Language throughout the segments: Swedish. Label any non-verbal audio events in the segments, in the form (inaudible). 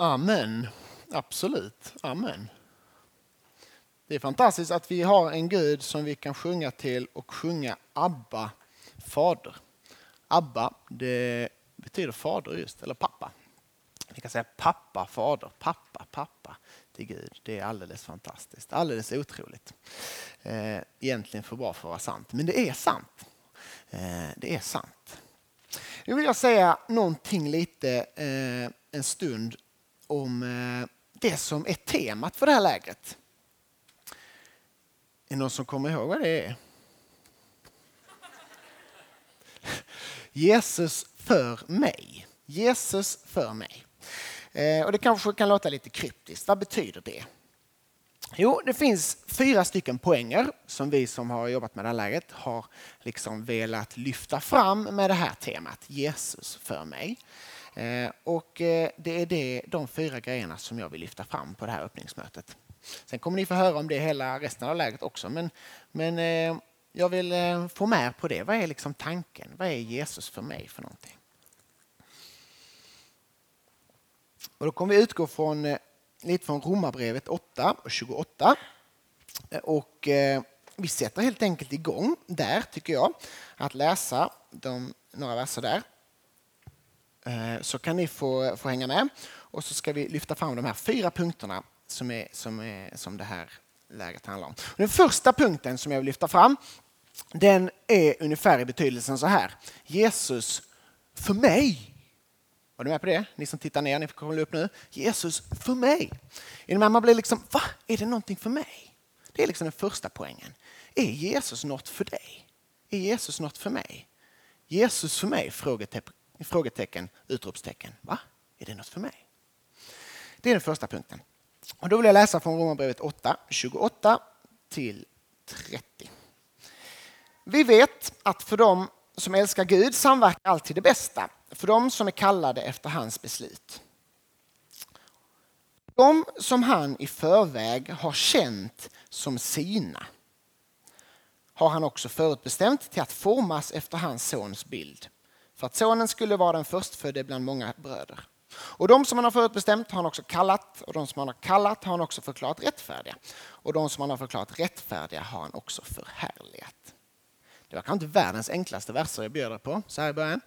Amen. Absolut. Amen. Det är fantastiskt att vi har en Gud som vi kan sjunga till och sjunga Abba, Fader. Abba, det betyder fader just, eller pappa. Vi kan säga pappa, fader, pappa, pappa till Gud. Det är alldeles fantastiskt, alldeles otroligt. Eh, egentligen för bra för att vara sant, men det är sant. Eh, det är sant. Nu vill jag säga någonting lite eh, en stund om eh, det som är temat för det här lägret. Är det någon som kommer ihåg vad det är? Jesus för mig. Jesus för mig. Eh, och det kanske kan låta lite kryptiskt. Vad betyder det? Jo, det finns fyra stycken poänger som vi som har jobbat med det här läget har liksom velat lyfta fram med det här temat. Jesus för mig. Eh, och eh, det är det, de fyra grejerna som jag vill lyfta fram på det här öppningsmötet. Sen kommer ni få höra om det hela resten av läget också. Men, men eh, jag vill få med på det. Vad är liksom tanken? Vad är Jesus för mig för någonting? Och då kommer vi utgå från, lite från Romarbrevet 8 och 28. Och vi sätter helt enkelt igång där, tycker jag, att läsa de, några verser där. Eh, så kan ni få, få hänga med. Och så ska vi lyfta fram de här fyra punkterna som, är, som, är, som det här läget handlar om. Den första punkten som jag vill lyfta fram den är ungefär i betydelsen så här. Jesus för mig var du med på det? Ni som tittar ner, ni får kolla upp nu. Jesus för mig. Man blir liksom, va? Är det någonting för mig? Det är liksom den första poängen. Är Jesus något för dig? Är Jesus något för mig? Jesus för mig? Frågetecken, frågetecken utropstecken. Va? Är det något för mig? Det är den första punkten. Och då vill jag läsa från Romarbrevet 8, 28 till 30. Vi vet att för dem som älskar Gud samverkar alltid det bästa för dem som är kallade efter hans beslut. De som han i förväg har känt som sina har han också förutbestämt till att formas efter hans sons bild för att sonen skulle vara den förstfödde bland många bröder. Och de som han har förutbestämt har han också kallat och de som han har kallat har han också förklarat rättfärdiga och de som han har förklarat rättfärdiga har han också förhärligat. Det var kanske inte världens enklaste verser jag bjöd på så här i början.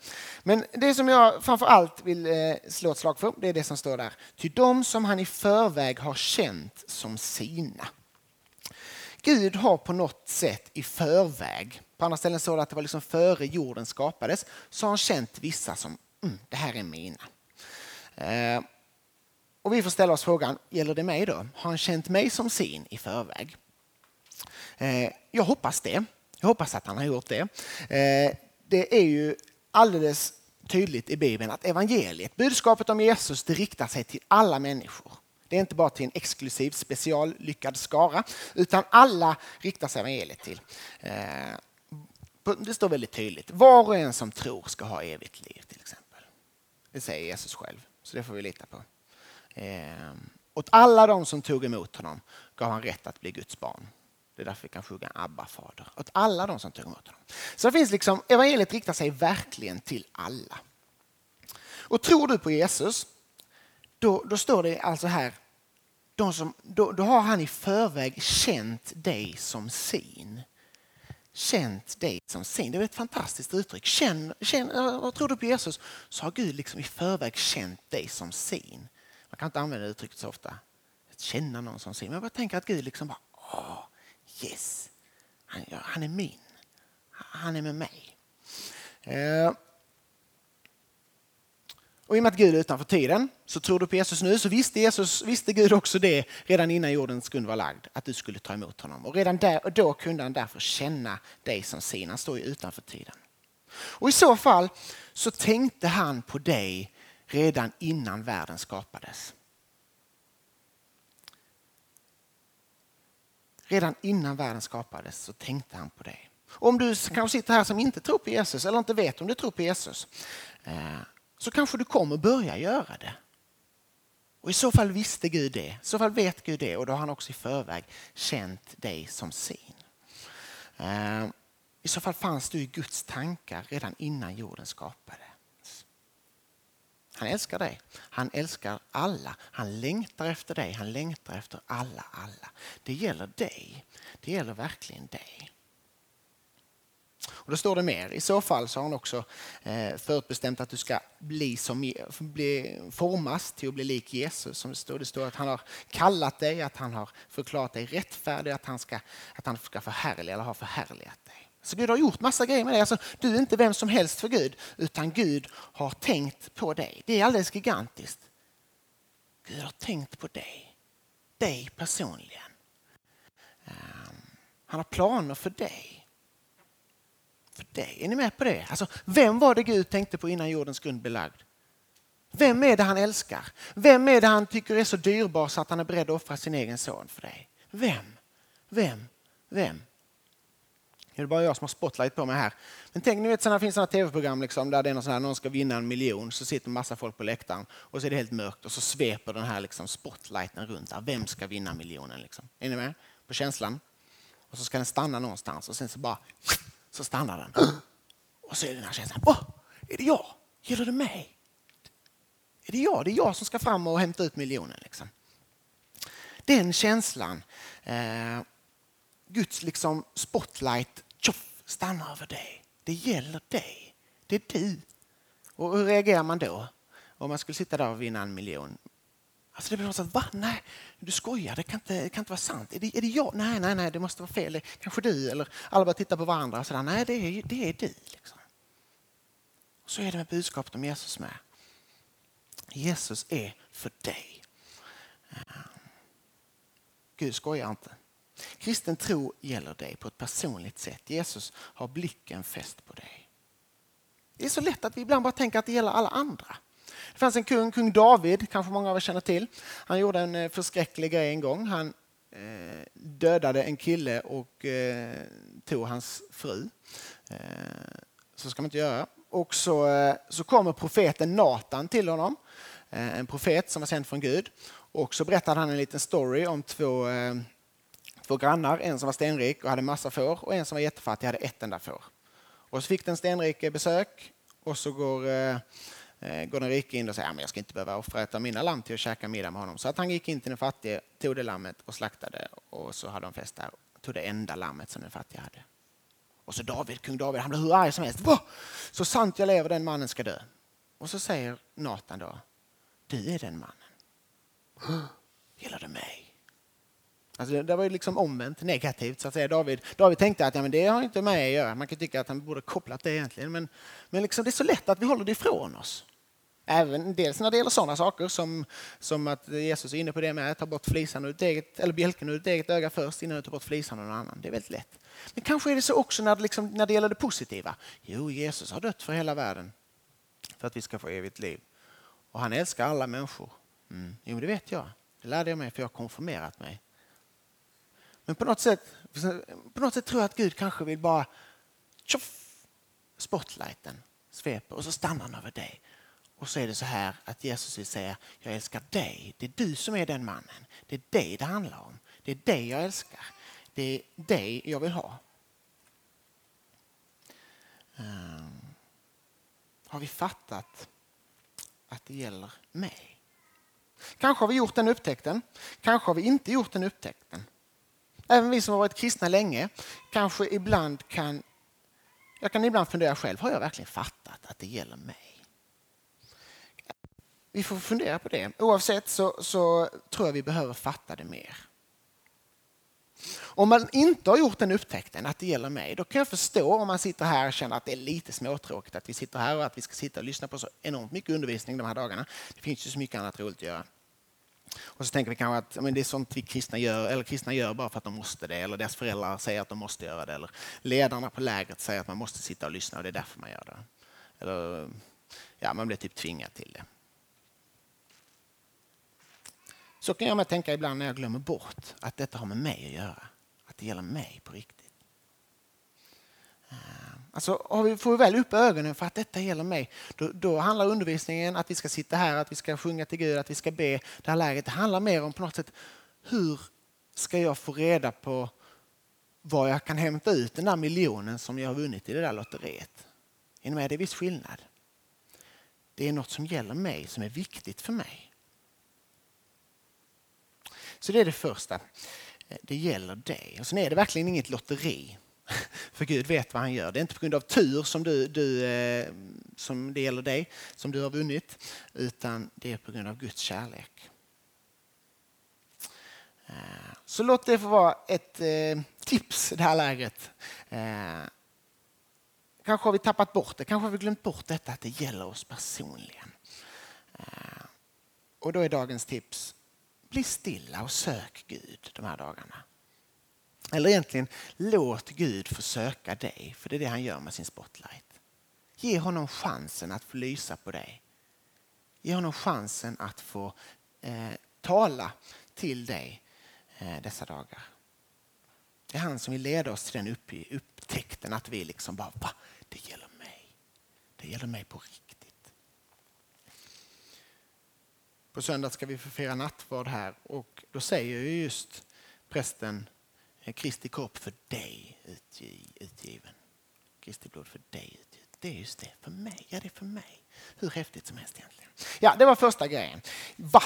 Men det som jag framför allt vill eh, slå ett slag för, det är det som står där. Till de som han i förväg har känt som sina. Gud har på något sätt i förväg, på andra ställen står det att det var liksom före jorden skapades, så har han känt vissa som, mm, det här är mina. Eh, och vi får ställa oss frågan, gäller det mig då? Har han känt mig som sin i förväg? Eh, jag hoppas det. Jag hoppas att han har gjort det. Eh, det är ju alldeles tydligt i Bibeln att evangeliet, budskapet om Jesus, det riktar sig till alla människor. Det är inte bara till en exklusiv speciallyckad skara, utan alla riktar sig evangeliet till. Eh, det står väldigt tydligt. Var och en som tror ska ha evigt liv till exempel. Det säger Jesus själv, så det får vi lita på. Eh, åt alla de som tog emot honom gav han rätt att bli Guds barn. Det är därför vi kan sjunga Abba fader åt alla de som tog emot honom. Så det finns liksom, evangeliet riktar sig verkligen till alla. Och tror du på Jesus, då, då står det alltså här, de som, då, då, har han i förväg känt dig som sin. Känt dig som sin. Det är ett fantastiskt uttryck. Känn, känn, tror du på Jesus så har Gud liksom i förväg känt dig som sin. Man kan inte använda uttrycket så ofta. Att känna någon som sin. Men jag bara tänker att Gud liksom bara, åh, yes, han, han är min. Han är med mig. Eh. Och i och med att Gud är utanför tiden, så tror du på Jesus nu, så visste, Jesus, visste Gud också det redan innan jordens grund var lagd, att du skulle ta emot honom. Och redan där, och då kunde han därför känna dig som sin. Han står ju utanför tiden. Och i så fall så tänkte han på dig redan innan världen skapades. Redan innan världen skapades så tänkte han på dig. Om du kanske sitter här som inte tror på Jesus eller inte vet om du tror på Jesus eh, så kanske du kommer börja göra det. Och I så fall visste Gud det, i så fall vet Gud det och då har han också i förväg känt dig som sin. Eh, I så fall fanns du i Guds tankar redan innan jorden skapades. Han älskar dig. Han älskar alla. Han längtar efter dig. Han längtar efter alla, alla. Det gäller dig. Det gäller verkligen dig. Och då står det mer. I så fall så har han också eh, förutbestämt att du ska bli som, bli, formas till att bli lik Jesus. Som det, står. det står att han har kallat dig, att han har förklarat dig rättfärdig, att han ska, att han ska förhärliga eller har förhärligat dig. Så Gud har gjort massa grejer med dig. Alltså, du är inte vem som helst för Gud, utan Gud har tänkt på dig. Det är alldeles gigantiskt. Gud har tänkt på dig. Dig personligen. Um, han har planer för dig. För dig. Är ni med på det? Alltså, vem var det Gud tänkte på innan jordens grund blev lagd? Vem är det han älskar? Vem är det han tycker är så dyrbar så att han är beredd att offra sin egen son för dig? Vem? Vem? Vem? Det är bara jag som har spotlight på mig här. Men tänk, ni vet, när det finns sådana tv-program liksom, där det är någon, sån här, någon ska vinna en miljon, så sitter en massa folk på läktaren och så är det helt mörkt och så sveper den här liksom, spotlighten runt. Där. Vem ska vinna miljonen? Liksom? Är ni med på känslan? Och så ska den stanna någonstans och sen så bara så stannar den. Och så är det den här känslan. Åh, är det jag? Gäller det mig? Är det jag? Det är jag som ska fram och hämta ut miljonen. Liksom. Den känslan eh, Guds liksom spotlight tjoff, stannar över dig. Det gäller dig. Det är du. Och hur reagerar man då? Om man skulle sitta där och vinna en miljon. Alltså det blir så att, va? Nej, du skojar, det kan inte, det kan inte vara sant. Är det, är det jag? Nej, nej, nej, det måste vara fel. Kanske du. Eller alla bara tittar på varandra och sådär. Nej, det är, det är du. Liksom. Och så är det med budskapet om Jesus med. Jesus är för dig. Eh, Gud skojar inte. Kristen tro gäller dig på ett personligt sätt. Jesus har blicken fäst på dig. Det är så lätt att vi ibland bara tänker att det gäller alla andra. Det fanns en kung, kung David, kanske många av er känner till. Han gjorde en eh, förskräcklig grej en gång. Han eh, dödade en kille och eh, tog hans fru. Eh, så ska man inte göra. Och så, eh, så kommer profeten Natan till honom. Eh, en profet som var sänd från Gud. Och så berättade han en liten story om två två grannar, en som var stenrik och hade massa får och en som var jättefattig och hade ett enda får. Och så fick den stenrike besök och så går, eh går den rike in och säger att jag ska inte behöva offra ett av mina lamm till att käka middag med honom. Så att han gick in till den fattige, tog det lammet och slaktade och så hade de fest där och tog det enda lammet som den fattige hade. Och så David, kung David, han blev hur arg som helst. Va? Så sant jag lever, den mannen ska dö. Och så säger Nathan då, du är den mannen. Gillar du mig? Alltså det var ju liksom omvänt negativt. Så att säga. David, David tänkte att ja, men det har inte med att göra. Man kan tycka att han borde kopplat det egentligen. Men, men liksom, det är så lätt att vi håller det ifrån oss. Även dels när det gäller sådana saker som, som att Jesus är inne på det med att ta bort flisan ur eget, eller bjälken ur ditt eget öga först innan du tar bort flisan ur någon annan. Det är väldigt lätt. Men kanske är det så också när det, liksom, när det gäller det positiva. Jo, Jesus har dött för hela världen för att vi ska få evigt liv. Och han älskar alla människor. Mm. Jo, det vet jag. Det lärde jag mig för jag har konfirmerat mig. Men på något sätt, på något sätt tror jag att Gud kanske vill bara tjoff, spotlighten sveper och så stannar han över dig. Och så är det så här att Jesus vill säga, jag älskar dig. Det är du som är den mannen. Det är dig det handlar om. Det är dig jag älskar. Det är dig jag vill ha. Um, har vi fattat att det gäller mig? Kanske har vi gjort den upptäckten. Kanske har vi inte gjort den upptäckten. Även vi som har varit kristna länge kanske ibland kan... Jag kan ibland fundera själv, har jag verkligen fattat att det gäller mig? Vi får fundera på det. Oavsett så, så tror jag vi behöver fatta det mer. Om man inte har gjort den upptäckten att det gäller mig, då kan jag förstå om man sitter här och känner att det är lite småtråkigt att vi sitter här och att vi ska sitta och lyssna på så enormt mycket undervisning de här dagarna. Det finns ju så mycket annat roligt att göra. Och så tänker vi kanske att men det är sånt vi kristna gör, eller kristna gör bara för att de måste det, eller deras föräldrar säger att de måste göra det, eller ledarna på lägret säger att man måste sitta och lyssna och det är därför man gör det. Eller ja, man blir typ tvingad till det. Så kan jag tänka ibland när jag glömmer bort att detta har med mig att göra. Att det gäller mig på riktigt. Eh, alltså, har vi, får vi väl upp ögonen för att detta gäller mig, då, då handlar undervisningen att vi ska sitta här, att vi ska sjunga till Gud, att vi ska be det här läget. Det handlar mer om på något sätt, hur ska jag få reda på var jag kan hämta ut den där miljonen som jag har vunnit i det där lotteriet? Är med? Det är viss skillnad. Det är något som gäller mig, som är viktigt för mig. Så det är det första. Eh, det gäller dig. Och sen är det verkligen inget lotteri. (laughs) För Gud vet vad han gör. Det är inte på grund av tur som, du, du, eh, som det gäller dig, som du har vunnit, utan det är på grund av Guds kärlek. Eh, så låt det få vara ett tips i det här läget. Kanske har vi tappat bort det, kanske har vi glömt bort detta att det gäller oss personligen. Och då är dagens tips, bli stilla och sök Gud de här dagarna. Eller egentligen, låt Gud få söka dig, för det är det han gör med sin spotlight. Ge honom chansen att få lysa på dig. Ge honom chansen att få eh, tala till dig eh, dessa dagar. Det är han som vill leda oss till den upptäckten att vi liksom bara, va? Det gäller mig. Det gäller mig på riktigt. På söndag ska vi få fira nattvard här och då säger ju just prästen eh, Kristi kropp för dig utgiven. Kristi blod för dig utgiven. Det är just det, för mig. Ja, det är för mig. Hur häftigt som helst egentligen. Ja, det var första grejen. Va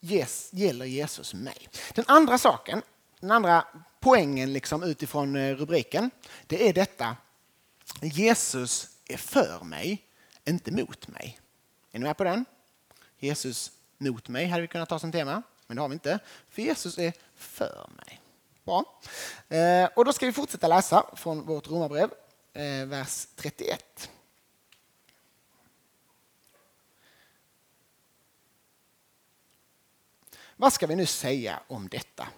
yes, gäller Jesus mig? Den andra saken, den andra poängen liksom utifrån eh, rubriken, det är detta. Jesus är för mig, inte mot mig. Är ni med på den? Jesus mot mig hade vi kunnat ta som tema, men det har vi inte. För Jesus är för mig. Bra. Eh, och då ska vi fortsätta läsa från vårt romarbrev, eh, vers 31. Vad ska vi nu säga om detta?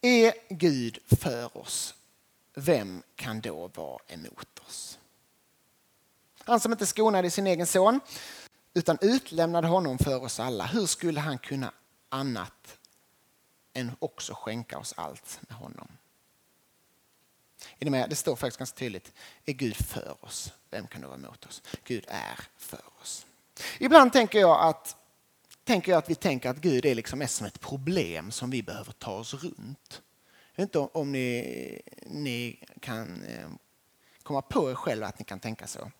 Är Gud för oss, vem kan då vara emot oss? Han som inte skonade sin egen son utan utlämnade honom för oss alla, hur skulle han kunna annat än också skänka oss allt med honom. Är ni med? Det står faktiskt ganska tydligt. Är Gud för oss? Vem kan då vara emot oss? Gud är för oss. Ibland tänker jag att, tänker jag att vi tänker att Gud är liksom som ett problem som vi behöver ta oss runt. Jag vet inte om ni, ni kan eh, komma på er själva att ni kan tänka så.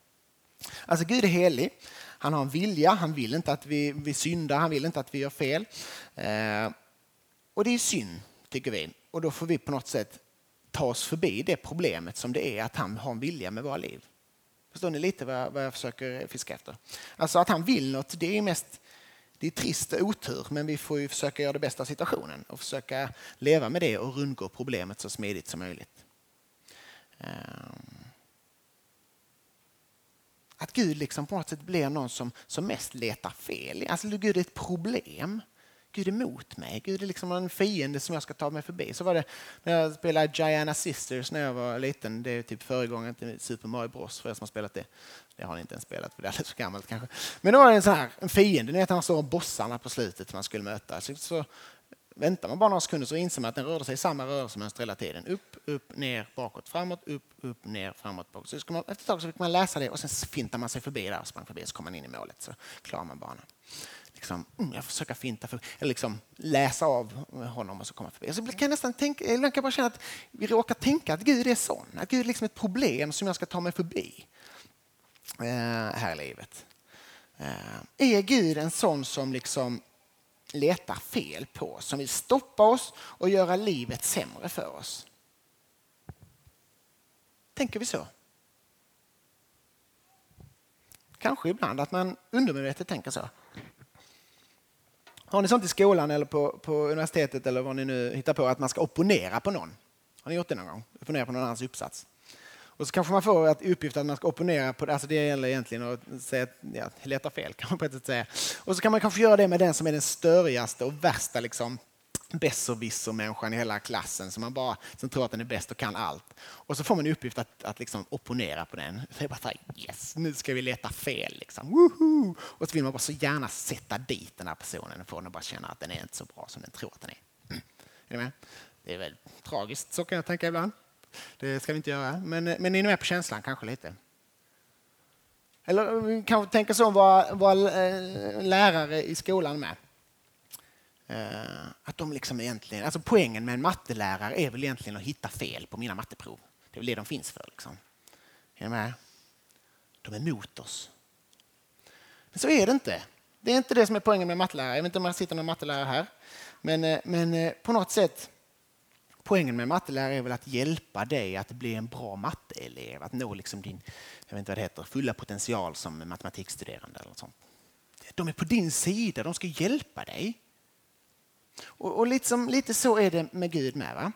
Alltså Gud är helig. Han har en vilja. Han vill inte att vi, vi syndar. Han vill inte att vi gör fel. Eh, och det är synd, tycker vi. Och då får vi på något sätt ta oss förbi det problemet som det är att han har en vilja med våra liv. Förstår ni lite vad jag, vad jag försöker fiska efter? Alltså att han vill något, det är mest det är trist och otur, men vi får ju försöka göra det bästa av situationen och försöka leva med det och rundgå problemet så smidigt som möjligt. Eh, att Gud liksom på något sätt blir någon som, som mest letar fel. Alltså Gud är ett problem. Gud är emot mig. Gud är liksom en fiende som jag ska ta mig förbi. Så var det när jag spelade Gianna Sisters när jag var liten. Det är typ föregångaren till Super Mario Bros för er som har spelat det. Det har ni inte ens spelat för det är alldeles för gammalt kanske. Men då var det en så här en fiende. Ni vet han står bossarna på slutet man skulle möta. Så, så väntar man bara några sekunder så inser man att den rörde sig i samma rörelsemönster hela tiden. Upp, upp, ner, bakåt, framåt, upp, upp, ner, framåt, bakåt. Så man, efter ett tag så fick man läsa det och sen fintar man sig förbi där och sprang förbi så kom man in i målet så klarar man banan liksom, mm, jag försöker finta för, eller liksom läsa av honom och så komma förbi. Så kan jag nästan tänka, jag kan bara känna att vi råkar tänka att Gud är sån, att Gud är liksom ett problem som jag ska ta mig förbi eh, här i livet. Eh, är Gud en sån som liksom letar fel på oss, som vill stoppa oss och göra livet sämre för oss? Tänker vi så? Kanske ibland att man undermedvetet tänker så. Har ni sånt i skolan eller på, på universitetet eller vad ni nu hittar på att man ska opponera på någon? Har ni gjort det någon gång? Opponera på någon annans uppsats? Och så kanske man får ett uppgift att man ska opponera på det. Alltså det gäller egentligen att säga, ja, leta fel (laughs) kan man på ett sätt säga. Och så kan man kanske göra det med den som är den störigaste och värsta liksom, besserwisser-människan i hela klassen som, man bara, som tror att den är bäst och kan allt. Och så får man i uppgift att, att liksom opponera på den. Så jag bara så yes, nu ska vi leta fel. Liksom. Woohoo! Och så vill man bara så gärna sätta dit den här personen och få den att bara känna att den är inte så bra som den tror att den är. Mm. Är ni med? Det är väl tragiskt, så kan jag tänka ibland. Det ska vi inte göra. Men, men är ni med på känslan kanske lite? Eller eh, kanske tänka så om våra, våra eh, lärare i skolan med. Eh, att de liksom egentligen, alltså poängen med en mattelärare är väl egentligen att hitta fel på mina matteprov. Det är väl det de finns för. Liksom. Är med? De är emot oss. Men så är det inte. Det är inte det som är poängen med mattelärare. Jag vet inte om jag sitter någon mattelärare här. Men, men på något sätt, poängen med mattelärare är väl att hjälpa dig att bli en bra matteelev. Att nå liksom din jag vet inte vad det heter, fulla potential som matematikstuderande. Eller sånt. De är på din sida, de ska hjälpa dig. Och, och liksom, lite så är det med Gud med. Va?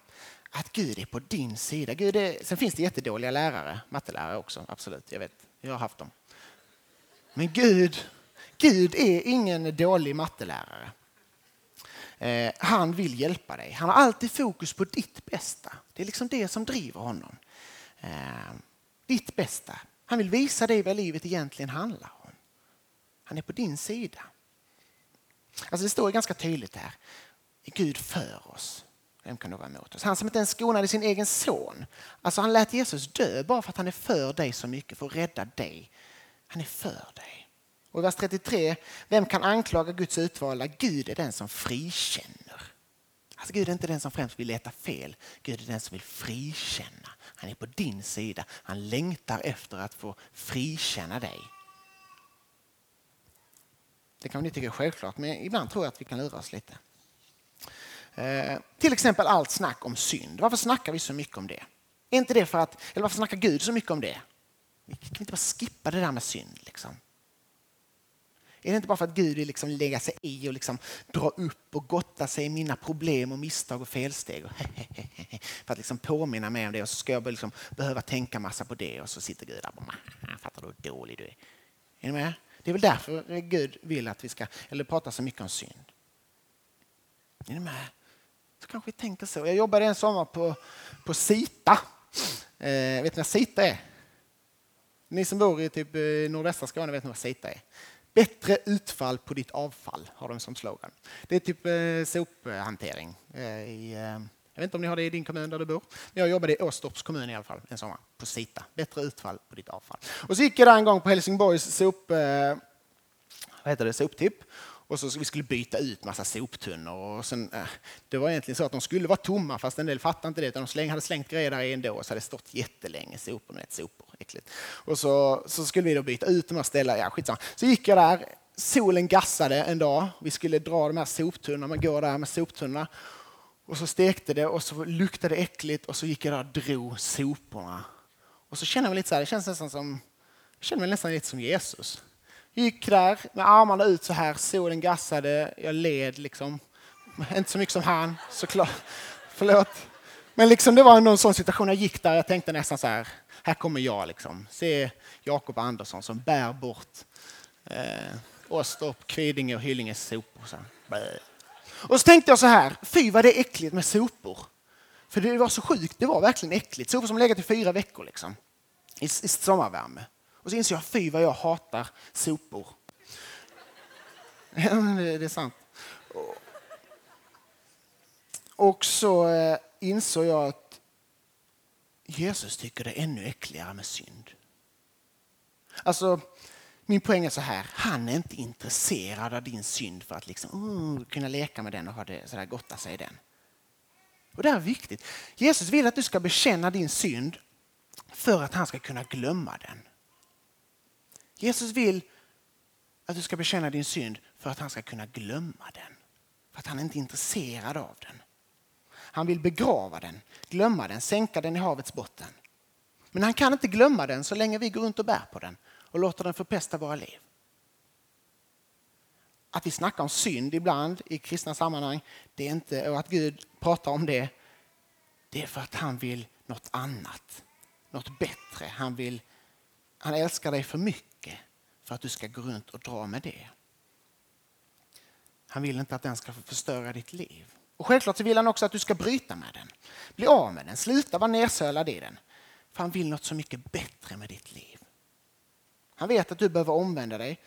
Att Gud är på din sida. Gud är, sen finns det jättedåliga lärare, mattelärare också, absolut. Jag vet, jag har haft dem. Men Gud, Gud är ingen dålig mattelärare. Eh, han vill hjälpa dig. Han har alltid fokus på ditt bästa. Det är liksom det som driver honom. Eh, ditt bästa. Han vill visa dig vad livet egentligen handlar om. Han är på din sida. Alltså det står ganska tydligt här. Gud för oss. Vem kan då vara emot oss? Han som inte ens skonade sin egen son. Alltså han lät Jesus dö bara för att han är för dig så mycket, för att rädda dig. Han är för dig. Och i vers 33, vem kan anklaga Guds utvalda? Gud är den som frikänner. Alltså Gud är inte den som främst vill leta fel. Gud är den som vill frikänna. Han är på din sida. Han längtar efter att få frikänna dig. Det kan ni tycka är självklart, men ibland tror jag att vi kan lura oss lite. Eh, till exempel allt snack om synd. Varför snackar vi så mycket om det? Är inte det för att, eller varför snackar Gud så mycket om det? Vi kan inte bara skippa det där med synd. Liksom. Är det inte bara för att Gud vill liksom lägga sig i och liksom dra upp och gotta sig i mina problem och misstag och felsteg? Och (laughs) för att liksom påminna mig om det och så ska jag liksom behöva tänka massa på det och så sitter Gud där och bara, fattar du hur dålig du är? Är ni med? Det är väl därför Gud vill att vi ska eller prata så mycket om synd. Är ni med? Så kanske vi tänker så. Jag jobbade en sommar på, på Sita. Eh, vet ni vad Sita är? Ni som bor i typ eh, nordvästra Skåne vet nog vad Sita är. Bättre utfall på ditt avfall har de som slogan. Det är typ eh, sophantering. Eh, i, eh, jag vet inte om ni har det i din kommun där du bor. Jag jobbade i Åstorps kommun i alla fall en sommar på Sita. Bättre utfall på ditt avfall. Och så gick jag där en gång på Helsingborgs sop, eh, vad heter det, soptipp. Och så vi skulle byta ut massa soptunnor. Och sen, eh, det var egentligen så att de skulle vara tomma fast en del fattade inte det. Utan de släng, hade slängt grejer där i ändå och så hade det stått jättelänge sopor med sopor. Äckligt. Och så, så skulle vi då byta ut de här ställena. Ja, skitsamma. Så gick jag där. Solen gassade en dag. Vi skulle dra de här soptunnorna. Man går där med soptunnorna. Och så stekte det och så luktade det äckligt och så gick jag där och drog soporna. Och så kände jag mig lite så här, det känns nästan som, jag kände mig nästan lite som Jesus. Gick där med armarna ut så här, solen gassade, jag led liksom. Inte så mycket som han, såklart. Förlåt. Men liksom det var någon sån situation, jag gick där jag tänkte nästan så här, här kommer jag liksom. Se Jakob Andersson som bär bort eh, Åstorp, Kvidinge och Hyllinges sopor. Så och så tänkte jag så här, fy vad det är äckligt med sopor. För det var så sjukt, det var verkligen äckligt. Sopor som legat i fyra veckor liksom. I, i sommarvärme. Och så inser jag, fy vad jag hatar sopor. (laughs) Det är sant. Och så eh, insåg jag att Jesus tycker det är ännu äckligare med synd. Alltså, min poäng är så här, han är inte intresserad av din synd för att liksom, uh, kunna leka med den och ha det sådär gotta sig i den. Och det är viktigt. Jesus vill att du ska bekänna din synd för att han ska kunna glömma den. Jesus vill att du ska bekänna din synd för att han ska kunna glömma den. För att han är inte är intresserad av den. Han vill begrava den, glömma den, sänka den i havets botten. Men han kan inte glömma den så länge vi går runt och bär på den och låter den förpesta våra liv. Att vi snackar om synd ibland i kristna sammanhang, det är inte, och att Gud pratar om det, det är för att han vill något annat, något bättre. Han, vill, han älskar dig för mycket för att du ska gå runt och dra med det. Han vill inte att den ska förstöra ditt liv. Och självklart så vill han också att du ska bryta med den. Bli av med den, sluta vara nersölad i den. För han vill något så mycket bättre med ditt liv. Han vet att du behöver omvända dig.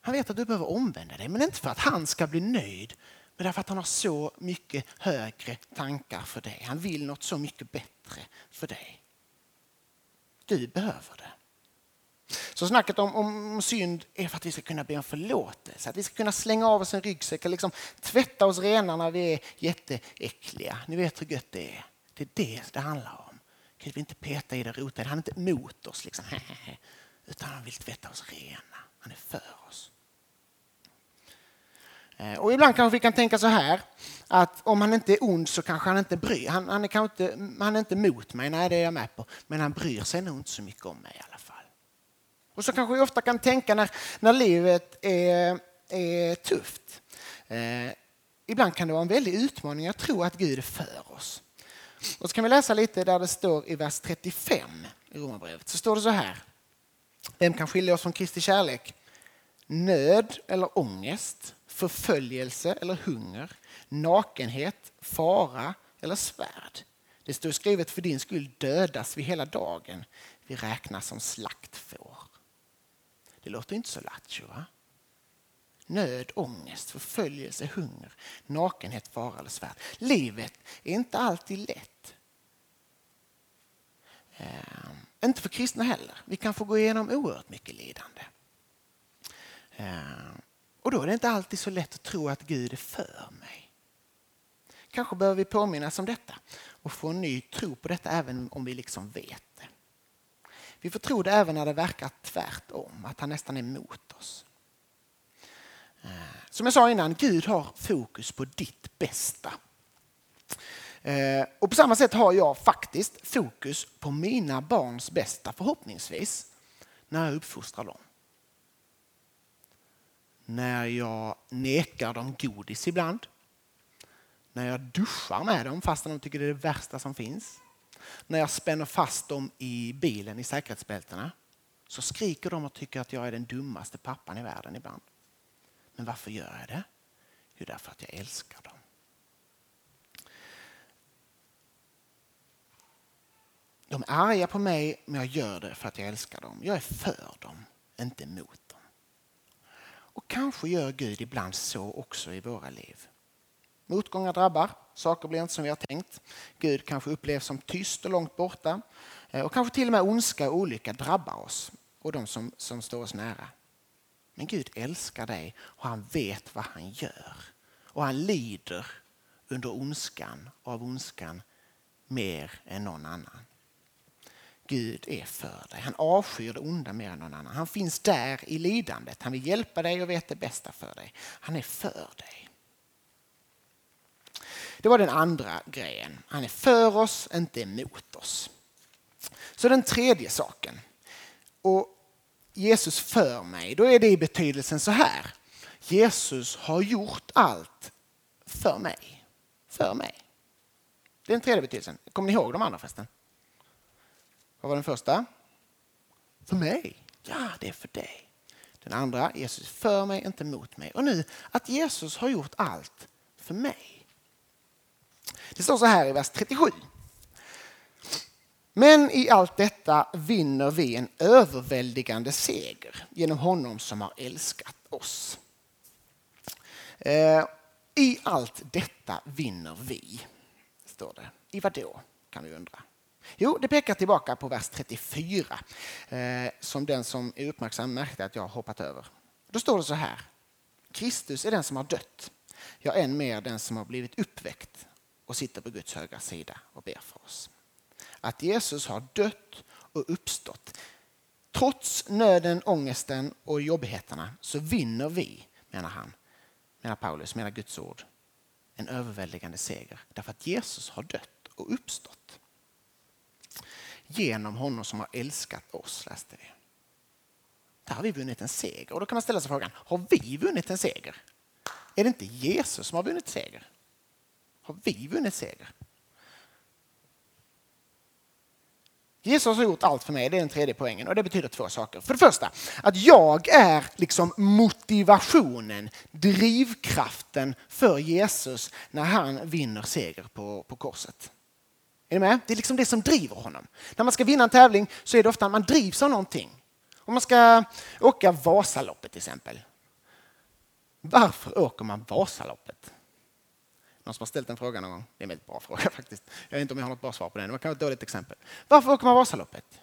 Han vet att du behöver omvända dig, men inte för att han ska bli nöjd, men därför att han har så mycket högre tankar för dig. Han vill något så mycket bättre för dig. Du behöver det. Så snacket om, om synd är för att vi ska kunna be om förlåtelse, att vi ska kunna slänga av oss en ryggsäck och liksom tvätta oss rena när vi är jätteäckliga. Ni vet hur gött det är. Det är det det handlar om. Gud vill inte peta i det, rota i det. Han är inte emot oss, liksom. (laughs) utan han vill tvätta oss rena. Han är för oss. Eh, och ibland kanske vi kan tänka så här att om han inte är ond så kanske han inte bryr han, han är kanske inte, han är inte mot mig, nej det är jag med på, men han bryr sig nog inte så mycket om mig i alla fall. Och så kanske vi ofta kan tänka när, när livet är, är tufft. Eh, ibland kan det vara en väldig utmaning att tro att Gud är för oss. Och så kan vi läsa lite där det står i vers 35 i Romarbrevet. Så står det så här. Vem kan skilja oss från Kristi kärlek? Nöd eller ångest, förföljelse eller hunger, nakenhet, fara eller svärd. Det står skrivet för din skull dödas vi hela dagen. Vi räknas som slakt. Det låter inte så lattjo va? Nöd, ångest, förföljelse, hunger, nakenhet, fara eller svärd. Livet är inte alltid lätt. Eh, inte för kristna heller. Vi kan få gå igenom oerhört mycket lidande. Eh, och då är det inte alltid så lätt att tro att Gud är för mig. Kanske behöver vi påminnas om detta och få en ny tro på detta även om vi liksom vet. Vi får tro det även när det verkar tvärtom, att han nästan är emot oss. Eh, som jag sa innan, Gud har fokus på ditt bästa. Eh, och på samma sätt har jag faktiskt fokus på mina barns bästa förhoppningsvis när jag uppfostrar dem. När jag nekar dem godis ibland. När jag duschar med dem fast de tycker det är det värsta som finns. När jag spänner fast dem i bilen i säkerhetsbältena så skriker de och tycker att jag är den dummaste pappan i världen ibland. Men varför gör jag det? Jo, därför att jag älskar dem. De är arga på mig, men jag gör det för att jag älskar dem. Jag är för dem, inte mot dem. Och kanske gör Gud ibland så också i våra liv. Motgångar drabbar, saker blir inte som vi har tänkt. Gud kanske upplevs som tyst och långt borta. Eh, och kanske till och med ondska och olycka drabbar oss och de som, som står oss nära. Men Gud älskar dig och han vet vad han gör. Och han lider under ondskan och av ondskan mer än någon annan. Gud är för dig. Han avskyr det onda mer än någon annan. Han finns där i lidandet. Han vill hjälpa dig och vet det bästa för dig. Han är för dig. Det var den andra grejen. Han är för oss, inte emot oss. Så den tredje saken. Och Jesus för mig, då är det i betydelsen så här. Jesus har gjort allt för mig. För mig. Det är den tredje betydelsen. Kommer ni ihåg de andra förresten? Vad var den första? För mig. Ja, det är för dig. Den andra, Jesus för mig, inte mot mig. Och nu att Jesus har gjort allt för mig. Det står så här i vers 37. Men i allt detta vinner vi en överväldigande seger genom honom som har älskat oss. Eh, I allt detta vinner vi, står det. I vad då, kan vi undra. Jo, det pekar tillbaka på vers 34, eh, som den som är uppmärksam märkte att jag har hoppat över. Då står det så här. Kristus är den som har dött, ja än mer den som har blivit uppväckt och sitter på Guds högra sida och ber för oss. Att Jesus har dött och uppstått. Trots nöden, ångesten och jobbigheterna så vinner vi, menar han, menar Paulus, menar Guds ord, en överväldigande seger. Därför att Jesus har dött och uppstått. Genom honom som har älskat oss, läste vi. Där har vi vunnit en seger. Och då kan man ställa sig frågan, har vi vunnit en seger? Är det inte Jesus som har vunnit seger? Har vi vunnit seger? Jesus har gjort allt för mig, det är den tredje poängen. Och det betyder två saker. För det första, att jag är liksom motivationen, drivkraften för Jesus när han vinner seger på, på korset. Är ni med? Det är liksom det som driver honom. När man ska vinna en tävling så är det ofta att man drivs av någonting. Om man ska åka Vasaloppet till exempel. Varför åker man Vasaloppet? Någon som har ställt den frågan någon gång? Det är en väldigt bra fråga (laughs) faktiskt. Jag vet inte om jag har något bra svar på den. Det var kanske ett dåligt exempel. Varför åker man Vasaloppet?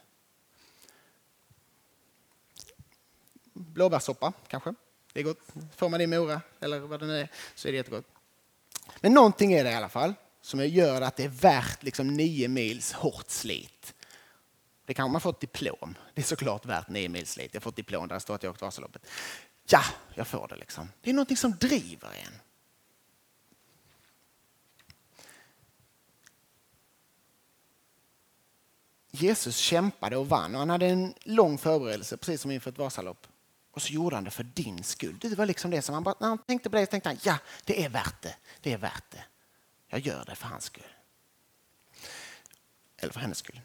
Blåbärssoppa kanske? Det är gott. Får man det i Mora eller vad det nu är så är det jättegott. Men någonting är det i alla fall som gör att det är värt liksom nio mils hårt slit. Det kan man få ett diplom. Det är såklart värt nio mils slit. Jag får ett diplom där det står att jag åkt Vasaloppet. Ja, jag får det liksom. Det är någonting som driver en. Jesus kämpade och vann och han hade en lång förberedelse precis som inför ett Vasalopp. Och så gjorde han det för din skull. Det var liksom det som han bara, när han tänkte på det tänkte han, ja det är värt det. Det är värt det. Jag gör det för hans skull. Eller för hennes skull.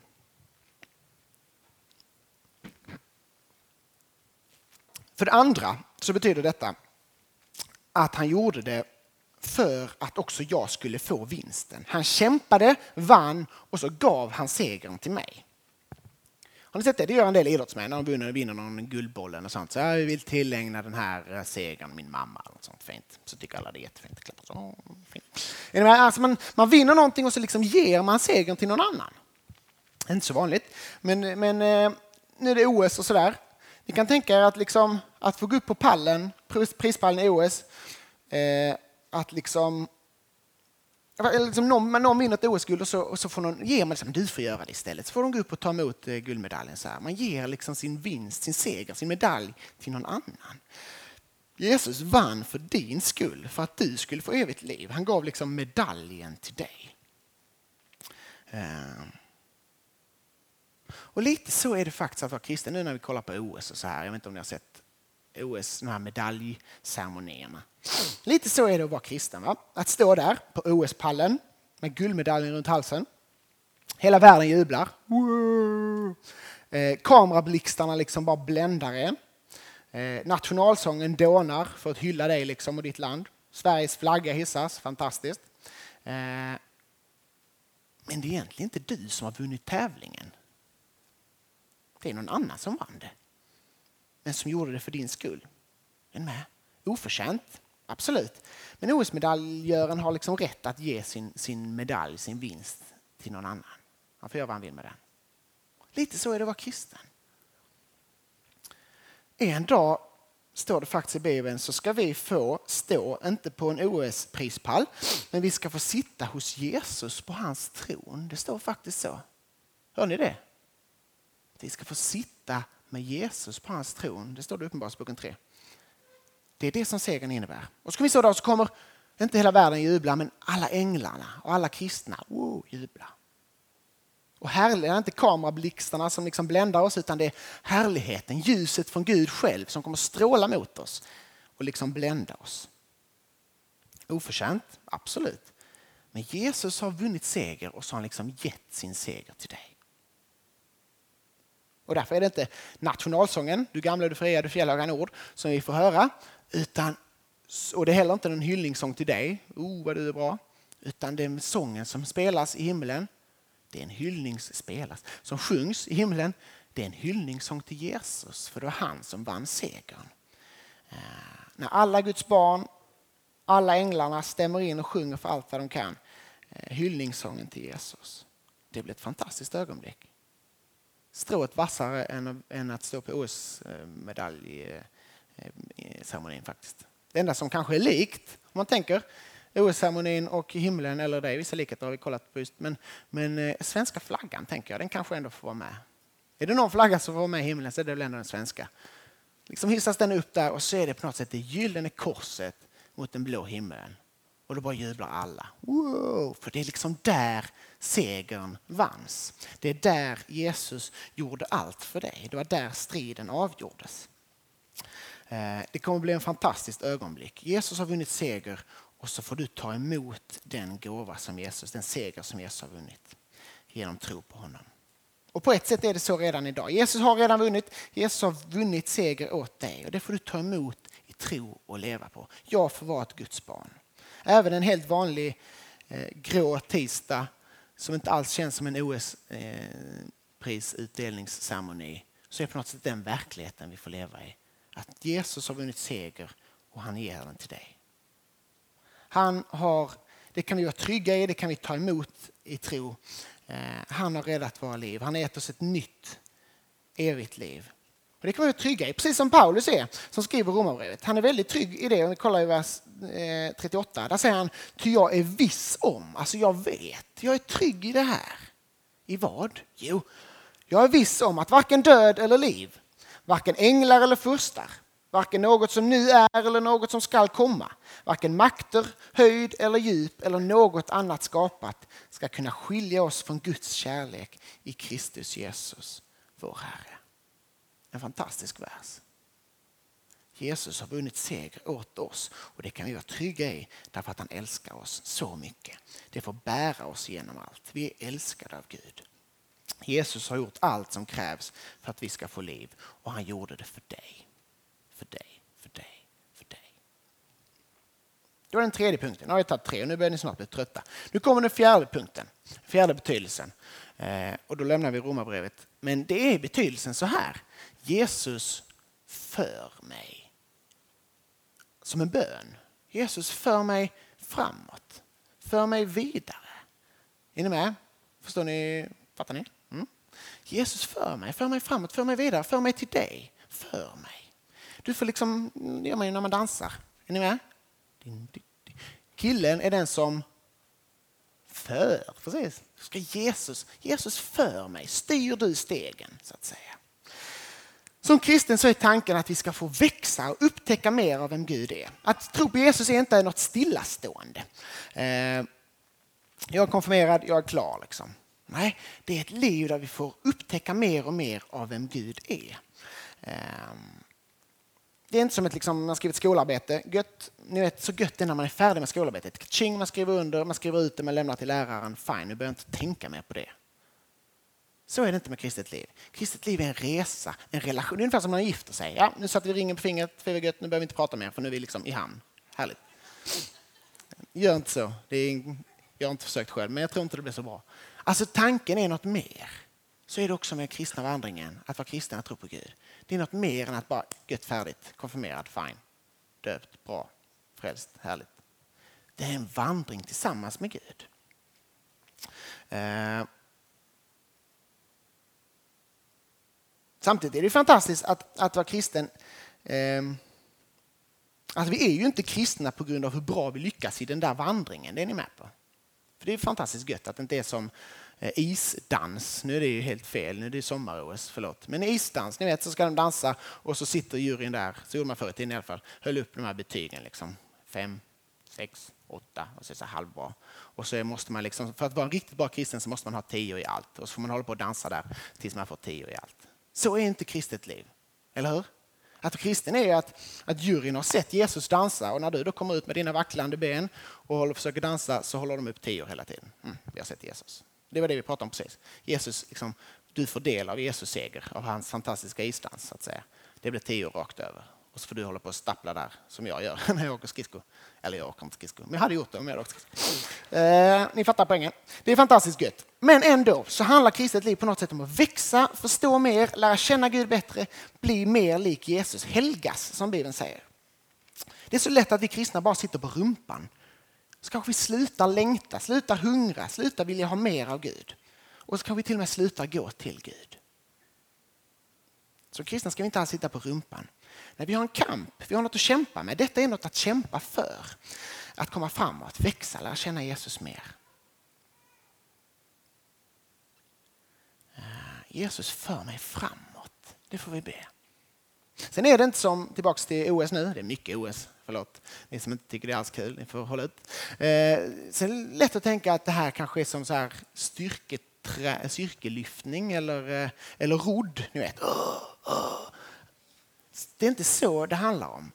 För det andra så betyder detta att han gjorde det för att också jag skulle få vinsten. Han kämpade, vann och så gav han segern till mig. Har ni sett det? Det gör en del idrottsmän när de vinner, någon Guldbollen och sånt. Så jag vill tillägna den här eh, segern min mamma. Eller sånt fint. Så tycker alla det är jättefint. Så, fint. Alltså man, man vinner någonting och så liksom ger man segern till någon annan. Inte så vanligt. Men, men eh, nu är det OS och sådär. Ni kan tänka er att, liksom, att få gå upp på pallen, prispallen i OS, eh, liksom eller liksom någon, någon vinner ett OS-guld och så, och så får någon, ger man liksom, du får göra det istället. Så får de gå upp och ta emot eh, guldmedaljen. Så här. Man ger liksom sin vinst, sin seger, sin medalj till någon annan. Jesus vann för din skull, för att du skulle få evigt liv. Han gav liksom medaljen till dig. Eh. Och lite så är det faktiskt att vara kristen nu när vi kollar på OS och så här. Jag vet inte om ni har sett OS, de här medaljceremonierna. Lite så är det att vara kristen. Va? Att stå där på OS-pallen med guldmedaljen runt halsen. Hela världen jublar. Eh, kamerablixtarna liksom bara bländar en. Eh, nationalsången dånar för att hylla dig liksom och ditt land. Sveriges flagga hissas, fantastiskt. Eh, men det är egentligen inte du som har vunnit tävlingen. Det är någon annan som vann det. Men som gjorde det för din skull. Den med? Oförtjänt, absolut. Men OS-medaljören har liksom rätt att ge sin, sin medalj, sin vinst till någon annan. Han får göra vad han vill med den. Lite så är det att vara kristen. En dag, står det faktiskt i Bibeln, så ska vi få stå, inte på en OS-prispall, men vi ska få sitta hos Jesus på hans tron. Det står faktiskt så. Hör ni det? Vi ska få sitta med Jesus på hans tron. Det står det i Uppenbarelseboken 3. Det är det som segern innebär. Och så vi stå där så kommer inte hela världen jubla, men alla änglarna och alla kristna wow, jubla. Och härligt, är inte kamerablixtarna som liksom bländar oss, utan det är härligheten, ljuset från Gud själv som kommer stråla mot oss och liksom blända oss. Oförtjänt, absolut. Men Jesus har vunnit seger och så har han liksom gett sin seger till dig. Och därför är det inte nationalsången, Du gamla, du fria, du fjällhöga nord, som vi får höra. Utan, och det är heller inte en hyllningssång till dig, oh vad du är bra. Utan den sången som spelas i himlen, det är en hyllningsspelas, som sjungs i himlen, det är en hyllningssång till Jesus, för det var han som vann segern. Eh, när alla Guds barn, alla änglarna stämmer in och sjunger för allt vad de kan, eh, hyllningssången till Jesus. Det blir ett fantastiskt ögonblick strået vassare än, än att stå på OS-medaljceremonin eh, eh, faktiskt. Det enda som kanske är likt, om man tänker, OS-ceremonin och himlen, eller det är vissa likheter har vi kollat på just, men, men eh, svenska flaggan tänker jag, den kanske ändå får vara med. Är det någon flagga som får vara med i himlen så är det väl ändå den svenska. Liksom hissas den upp där och så är det på något sätt det gyllene korset mot den blå himlen. Och då bara jublar alla. Wow! För det är liksom där segern vanns. Det är där Jesus gjorde allt för dig. Det var där striden avgjordes. Eh, det kommer bli en fantastiskt ögonblick. Jesus har vunnit seger och så får du ta emot den gåva som Jesus, den seger som Jesus har vunnit genom tro på honom. Och på ett sätt är det så redan idag. Jesus har redan vunnit. Jesus har vunnit seger åt dig och det får du ta emot i tro och leva på. Jag får vara ett Guds barn. Även en helt vanlig eh, grå tisdag som inte alls känns som en OS-prisutdelningsceremoni eh, så är på något sätt den verkligheten vi får leva i. Att Jesus har vunnit seger och han ger den till dig. Han har, det kan vi vara trygga i, det kan vi ta emot i tro. Eh, han har räddat våra liv. Han har gett oss ett nytt evigt liv. Och det kan vi vara trygga i, precis som Paulus är som skriver Romarbrevet. Han är väldigt trygg i det. Om vi kollar i vers eh, 38, där säger han, ty jag är viss om, alltså jag vet, jag är trygg i det här. I vad? Jo, Jag är viss om att varken död eller liv, varken änglar eller furstar, varken något som nu är eller något som skall komma, varken makter, höjd eller djup eller något annat skapat ska kunna skilja oss från Guds kärlek i Kristus Jesus, vår Herre. En fantastisk vers. Jesus har vunnit seger åt oss och det kan vi vara trygga i därför att han älskar oss så mycket. Det får bära oss genom allt. Vi är älskade av Gud. Jesus har gjort allt som krävs för att vi ska få liv och han gjorde det för dig. För dig, för dig, för dig. Det var den tredje punkten. Nu har jag tagit tre och nu börjar ni snart bli trötta. Nu kommer den fjärde punkten, fjärde betydelsen. Eh, och då lämnar vi romabrevet. Men det är betydelsen så här. Jesus för mig som en bön. Jesus för mig framåt, för mig vidare. Är ni med? Förstår ni? Fattar ni? Mm. Jesus för mig, för mig framåt, för mig vidare, för mig till dig. För mig. Du får liksom, det gör man ju när man dansar. Är ni med? Killen är den som för. Precis. Ska Jesus, Jesus för mig. Styr du stegen så att säga. Som kristen så är tanken att vi ska få växa och upptäcka mer av vem Gud är. Att tro på Jesus är inte något stillastående. Eh, jag är konfirmerad, jag är klar. Liksom. Nej, det är ett liv där vi får upptäcka mer och mer av vem Gud är. Ehm, det är inte som att liksom, man skriver ett skolarbete. Gött, ni vet, så gött det är när man är färdig med skolarbetet. Ching, man skriver under, man skriver ut det, man lämnar till läraren. Fine, nu behöver jag inte tänka mer på det. Så är det inte med kristet liv. Kristet liv är en resa, en relation. Det är ungefär som när man gifter sig. Ja, nu satte vi ringen på fingret, nu behöver vi inte prata mer för nu är vi liksom i hamn. Härligt. Gör inte så. Det är, jag har inte försökt själv, men jag tror inte det blir så bra. Alltså tanken är något mer. Så är det också med kristna vandringen, att vara kristen och tro på Gud. Det är något mer än att bara gött färdigt, konfirmerad, fine, döpt, bra, frälst, härligt. Det är en vandring tillsammans med Gud. Eh, Samtidigt är det fantastiskt att, att vara kristen. Eh, alltså vi är ju inte kristna på grund av hur bra vi lyckas i den där vandringen, det är ni med på? För Det är fantastiskt gött att det inte är som eh, isdans. Nu är det ju helt fel, nu är det sommar-OS, förlåt. Men isdans, ni vet så ska de dansa och så sitter juryn där, så gjorde man förr i tiden i alla fall, höll upp de här betygen. Liksom. Fem, sex, åtta och så är det så halvbra. Och så måste man liksom, för att vara en riktigt bra kristen så måste man ha tio i allt. Och så får man hålla på och dansa där tills man får tio i allt. Så är inte kristet liv. Eller hur? Att kristen är att, att juryn har sett Jesus dansa och när du då kommer ut med dina vacklande ben och håller, försöker dansa så håller de upp tio hela tiden. Mm, vi har sett Jesus. Det var det vi pratade om precis. Jesus, liksom, du får del av Jesus seger, av hans fantastiska isdans. Så att säga. Det blir tio rakt över. Och så får du hålla på och stappla där som jag gör (laughs) när jag åker skridskor. Eller jag åker inte skridskor, men jag hade gjort det om jag hade åkt skridskor. Eh, ni fattar poängen. Det är fantastiskt gött. Men ändå så handlar kristet liv på något sätt om att växa, förstå mer, lära känna Gud bättre, bli mer lik Jesus, helgas som Bibeln säger. Det är så lätt att vi kristna bara sitter på rumpan. Så kanske vi slutar längta, slutar hungra, slutar vilja ha mer av Gud. Och så kanske vi till och med slutar gå till Gud. Så kristna ska vi inte alls sitta på rumpan. Nej, vi har en kamp, vi har något att kämpa med. Detta är något att kämpa för. Att komma framåt, växa, lära känna Jesus mer. Eh, Jesus för mig framåt. Det får vi be. Sen är det inte som, tillbaka till OS nu, det är mycket OS, förlåt, ni som inte tycker det är alls kul, ni får hålla ut. Eh, sen är det lätt att tänka att det här kanske är som så här styrketrä, styrkelyftning eller, eh, eller rodd, ni vet. Oh, oh. Det är inte så det handlar om.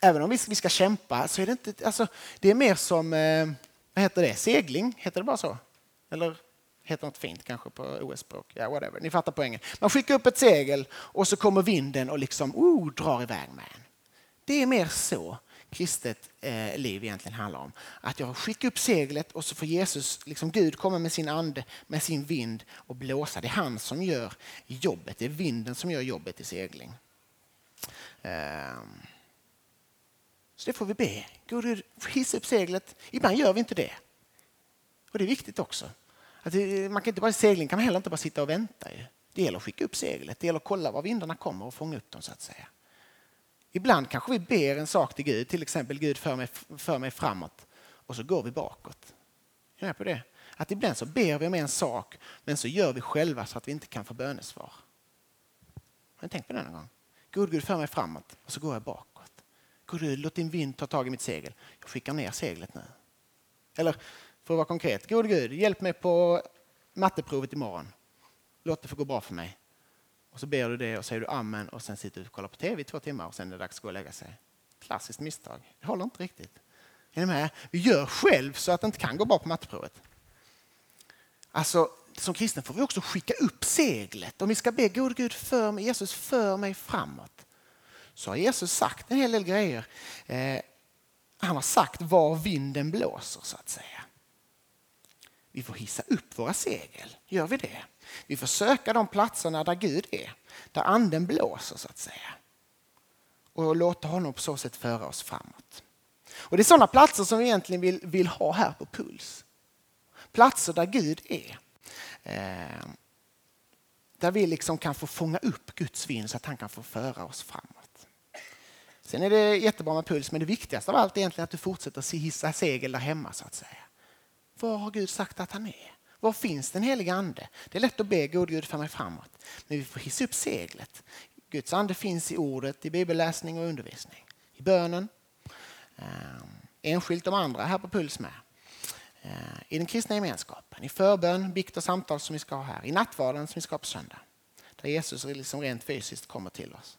Även om vi ska kämpa så är det inte, alltså, det är mer som, eh, vad heter det, segling, heter det bara så? Eller heter något fint kanske på OS-språk, ja whatever, ni fattar poängen. Man skickar upp ett segel och så kommer vinden och liksom oh, drar iväg med en. Det är mer så kristet eh, liv egentligen handlar om. Att jag skickar upp seglet och så får Jesus, liksom Gud komma med sin ande, med sin vind och blåsa. Det är han som gör jobbet, det är vinden som gör jobbet i segling. Eh, så det får vi be. Gud, hissa upp seglet. Ibland gör vi inte det. Och det är viktigt också. Att man kan inte bara segling kan man heller inte bara sitta och vänta. Det gäller att skicka upp seglet, det gäller att kolla var vindarna kommer och fånga upp dem så att säga. Ibland kanske vi ber en sak till Gud, till exempel Gud för mig, för mig framåt och så går vi bakåt. Är på det? att ibland så ber vi om en sak men så gör vi själva så att vi inte kan få bönesvar. Har ni tänkt på det någon gång? God Gud för mig framåt och så går jag bakåt. God Gud låt din vind ta tag i mitt segel. Jag skickar ner seglet nu. Eller för att vara konkret. God Gud hjälp mig på matteprovet imorgon. Låt det få gå bra för mig. Och så ber du det och säger du amen och sen sitter du och kollar på tv i två timmar och sen är det dags att gå och lägga sig. Klassiskt misstag. Det håller inte riktigt. Är ni med? Vi gör själv så att det inte kan gå bra på matteprovet. Alltså, som kristna får vi också skicka upp seglet. Om vi ska be God Gud för mig, Jesus för mig framåt. Så har Jesus sagt en hel del grejer. Eh, han har sagt var vinden blåser så att säga. Vi får hissa upp våra segel. Gör vi det? Vi får söka de platserna där Gud är, där anden blåser så att säga. Och låta honom på så sätt föra oss framåt. Och Det är sådana platser som vi egentligen vill, vill ha här på Puls. Platser där Gud är. Eh, där vi liksom kan få fånga upp Guds vind så att han kan få föra oss framåt. Sen är det jättebra med Puls, men det viktigaste av allt är egentligen att du fortsätter hissa segel där hemma så att säga. Var har Gud sagt att han är? Var finns den heliga ande? Det är lätt att be God Gud för mig framåt, men vi får hissa upp seglet. Guds ande finns i ordet, i bibelläsning och undervisning, i bönen, ehm, enskilt de andra här på Puls med. Ehm, I den kristna gemenskapen, i förbön, bikt och samtal som vi ska ha här, i nattvarden som vi ska ha på söndag. Där Jesus liksom rent fysiskt kommer till oss.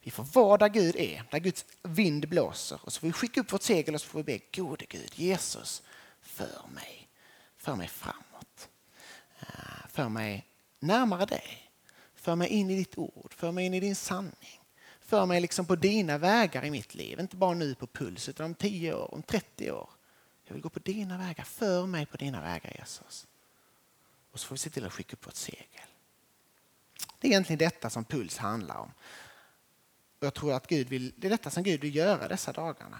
Vi får vara där Gud är, där Guds vind blåser. Och så får vi skicka upp vårt segel och så får vi be gode Gud, Jesus, för mig. För mig framåt. Eh, för mig närmare dig. För mig in i ditt ord, för mig in i din sanning. För mig liksom på dina vägar i mitt liv, inte bara nu på puls utan om 10 år, om 30 år. Jag vill gå på dina vägar, för mig på dina vägar Jesus. Och så får vi se till att skicka upp vårt segel. Det är egentligen detta som puls handlar om. Och jag tror att Gud vill, det är detta som Gud vill göra dessa dagarna.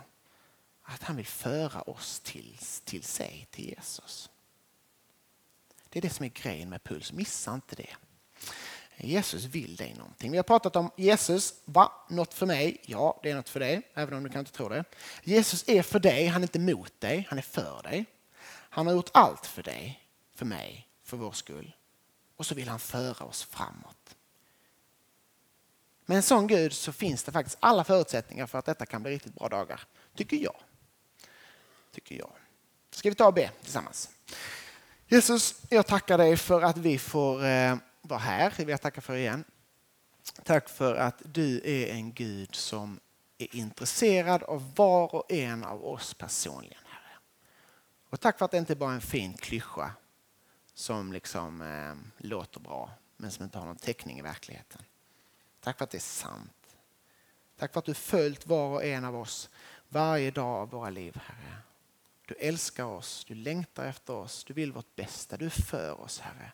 Att han vill föra oss till, till sig, till Jesus. Det är det som är grejen med puls, missa inte det. Jesus vill dig någonting. Vi har pratat om Jesus, va? Något för mig? Ja, det är något för dig, även om du kan inte tro det. Jesus är för dig, han är inte mot dig, han är för dig. Han har gjort allt för dig, för mig, för vår skull. Och så vill han föra oss framåt. Med en sån Gud så finns det faktiskt alla förutsättningar för att detta kan bli riktigt bra dagar, tycker jag. Tycker jag. Ska vi ta och be tillsammans? Jesus, jag tackar dig för att vi får eh, vara här. Det vill jag tacka för igen. Tack för att du är en Gud som är intresserad av var och en av oss personligen. Herre. Och tack för att det inte bara är en fin klyscha som liksom eh, låter bra men som inte har någon täckning i verkligheten. Tack för att det är sant. Tack för att du följt var och en av oss varje dag av våra liv, Herre. Du älskar oss, du längtar efter oss, du vill vårt bästa, du är för oss, Herre.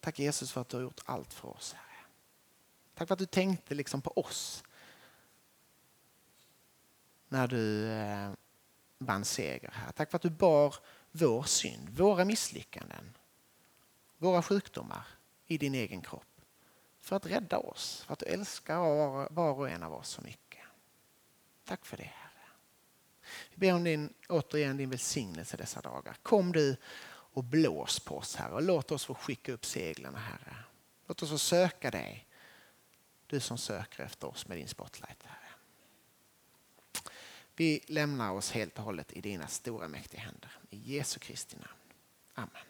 Tack Jesus för att du har gjort allt för oss, Herre. Tack för att du tänkte liksom på oss när du eh, vann seger här. Tack för att du bar vår synd, våra misslyckanden, våra sjukdomar i din egen kropp. För att rädda oss, för att du älskar var, och en av oss så mycket. Tack för det Herre ber om din, återigen din välsignelse dessa dagar. Kom du och blås på oss Herre och låt oss få skicka upp seglen Herre. Låt oss få söka dig. Du som söker efter oss med din spotlight Herre. Vi lämnar oss helt och hållet i dina stora mäktiga händer. I Jesu Kristi namn. Amen.